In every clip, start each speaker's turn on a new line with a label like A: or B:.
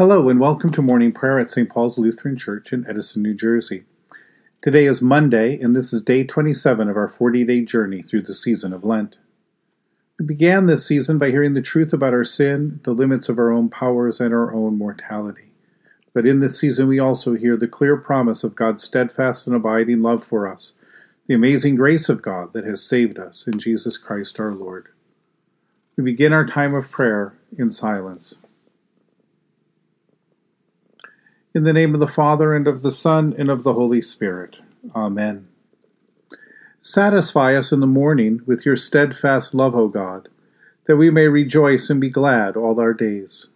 A: Hello, and welcome to morning prayer at St. Paul's Lutheran Church in Edison, New Jersey. Today is Monday, and this is day 27 of our 40 day journey through the season of Lent. We began this season by hearing the truth about our sin, the limits of our own powers, and our own mortality. But in this season, we also hear the clear promise of God's steadfast and abiding love for us, the amazing grace of God that has saved us in Jesus Christ our Lord. We begin our time of prayer in silence. In the name of the Father, and of the Son, and of the Holy Spirit. Amen. Satisfy us in the morning with your steadfast love, O God, that we may rejoice and be glad all our days.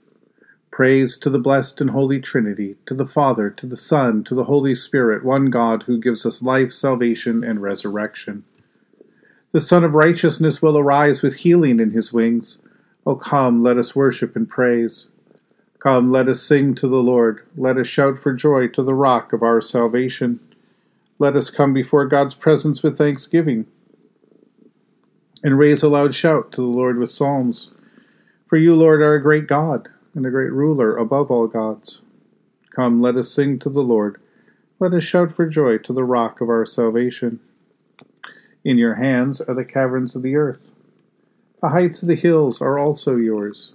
A: Praise to the blessed and holy Trinity, to the Father, to the Son, to the Holy Spirit, one God who gives us life, salvation, and resurrection. The Sun of Righteousness will arise with healing in his wings. O come, let us worship and praise. Come, let us sing to the Lord. Let us shout for joy to the rock of our salvation. Let us come before God's presence with thanksgiving and raise a loud shout to the Lord with psalms. For you, Lord, are a great God and a great ruler above all gods. Come, let us sing to the Lord. Let us shout for joy to the rock of our salvation. In your hands are the caverns of the earth. The heights of the hills are also yours.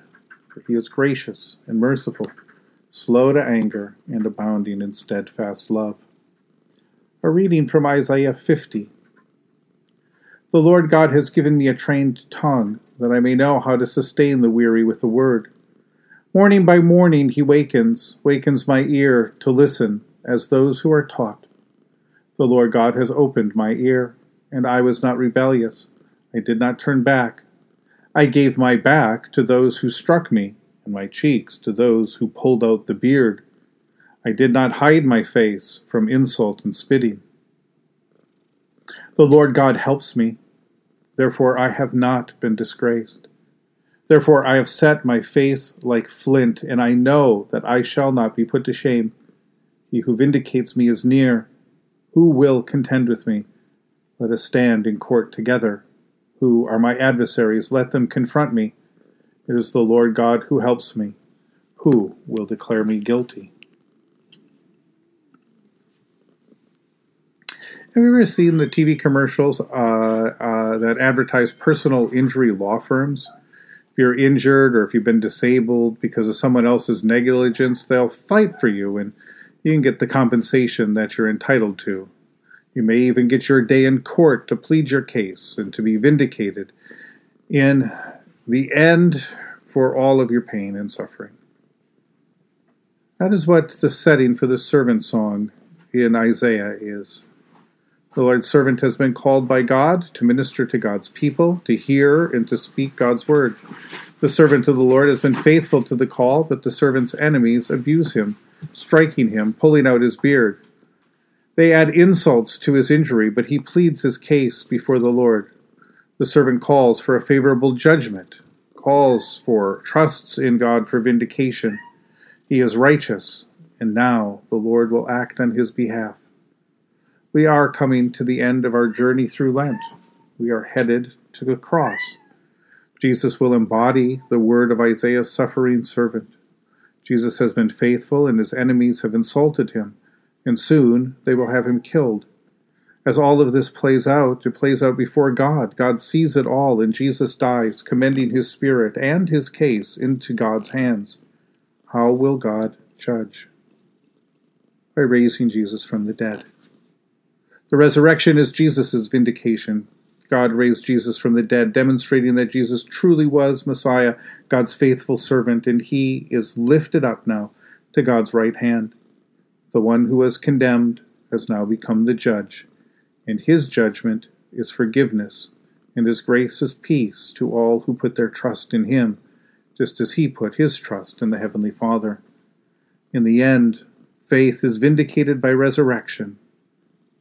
A: for he is gracious and merciful, slow to anger, and abounding in steadfast love. A reading from Isaiah 50. The Lord God has given me a trained tongue, that I may know how to sustain the weary with the word. Morning by morning he wakens, wakens my ear to listen as those who are taught. The Lord God has opened my ear, and I was not rebellious. I did not turn back. I gave my back to those who struck me, and my cheeks to those who pulled out the beard. I did not hide my face from insult and spitting. The Lord God helps me, therefore I have not been disgraced. Therefore I have set my face like flint, and I know that I shall not be put to shame. He who vindicates me is near. Who will contend with me? Let us stand in court together who are my adversaries, let them confront me. It is the Lord God who helps me. Who will declare me guilty? Have you ever seen the TV commercials uh, uh, that advertise personal injury law firms? If you're injured or if you've been disabled because of someone else's negligence, they'll fight for you and you can get the compensation that you're entitled to. You may even get your day in court to plead your case and to be vindicated in the end for all of your pain and suffering. That is what the setting for the servant song in Isaiah is. The Lord's servant has been called by God to minister to God's people, to hear and to speak God's word. The servant of the Lord has been faithful to the call, but the servant's enemies abuse him, striking him, pulling out his beard. They add insults to his injury, but he pleads his case before the Lord. The servant calls for a favorable judgment, calls for, trusts in God for vindication. He is righteous, and now the Lord will act on his behalf. We are coming to the end of our journey through Lent. We are headed to the cross. Jesus will embody the word of Isaiah's suffering servant. Jesus has been faithful, and his enemies have insulted him and soon they will have him killed. As all of this plays out, it plays out before God. God sees it all, and Jesus dies, commending his spirit and his case into God's hands. How will God judge? By raising Jesus from the dead. The resurrection is Jesus' vindication. God raised Jesus from the dead, demonstrating that Jesus truly was Messiah, God's faithful servant, and he is lifted up now to God's right hand. The one who was condemned has now become the judge, and his judgment is forgiveness, and his grace is peace to all who put their trust in him, just as he put his trust in the Heavenly Father. In the end, faith is vindicated by resurrection.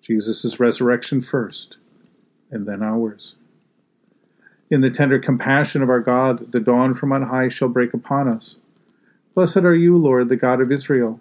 A: Jesus' resurrection first, and then ours. In the tender compassion of our God, the dawn from on high shall break upon us. Blessed are you, Lord, the God of Israel.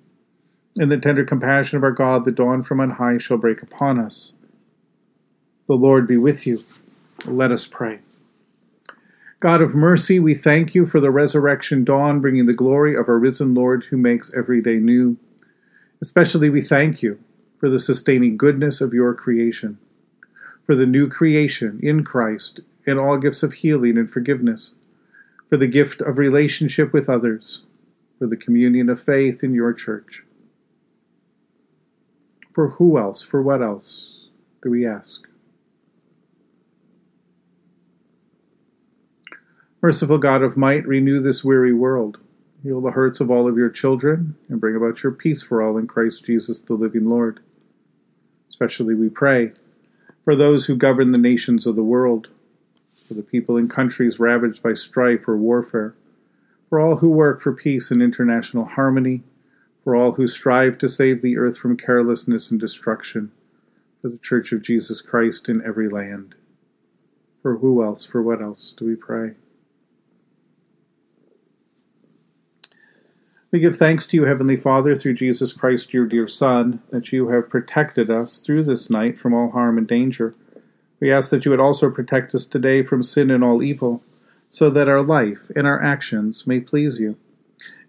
A: In the tender compassion of our God, the dawn from on high shall break upon us. The Lord be with you. Let us pray. God of mercy, we thank you for the resurrection dawn, bringing the glory of our risen Lord who makes every day new. Especially we thank you for the sustaining goodness of your creation, for the new creation in Christ and all gifts of healing and forgiveness, for the gift of relationship with others, for the communion of faith in your church. For who else, for what else do we ask? Merciful God of might, renew this weary world. Heal the hurts of all of your children, and bring about your peace for all in Christ Jesus, the living Lord. Especially we pray for those who govern the nations of the world, for the people in countries ravaged by strife or warfare, for all who work for peace and international harmony, for all who strive to save the earth from carelessness and destruction, for the Church of Jesus Christ in every land. For who else, for what else do we pray? We give thanks to you, Heavenly Father, through Jesus Christ, your dear Son, that you have protected us through this night from all harm and danger. We ask that you would also protect us today from sin and all evil, so that our life and our actions may please you.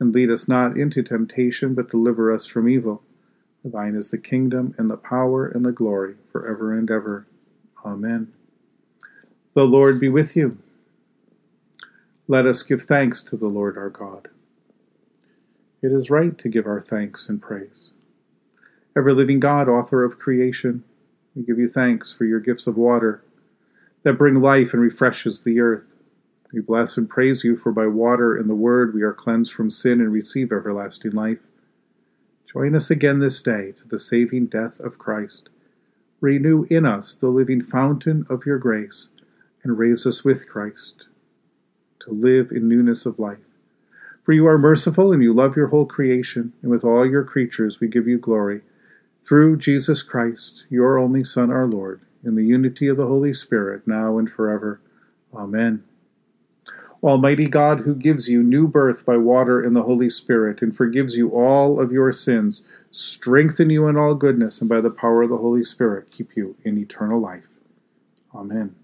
A: And lead us not into temptation, but deliver us from evil. For thine is the kingdom, and the power, and the glory, for ever and ever. Amen. The Lord be with you. Let us give thanks to the Lord our God. It is right to give our thanks and praise. Ever living God, author of creation, we give you thanks for your gifts of water that bring life and refreshes the earth. We bless and praise you, for by water and the word we are cleansed from sin and receive everlasting life. Join us again this day to the saving death of Christ. Renew in us the living fountain of your grace, and raise us with Christ to live in newness of life. For you are merciful and you love your whole creation, and with all your creatures we give you glory. Through Jesus Christ, your only Son, our Lord, in the unity of the Holy Spirit, now and forever. Amen. Almighty God, who gives you new birth by water and the Holy Spirit, and forgives you all of your sins, strengthen you in all goodness, and by the power of the Holy Spirit, keep you in eternal life. Amen.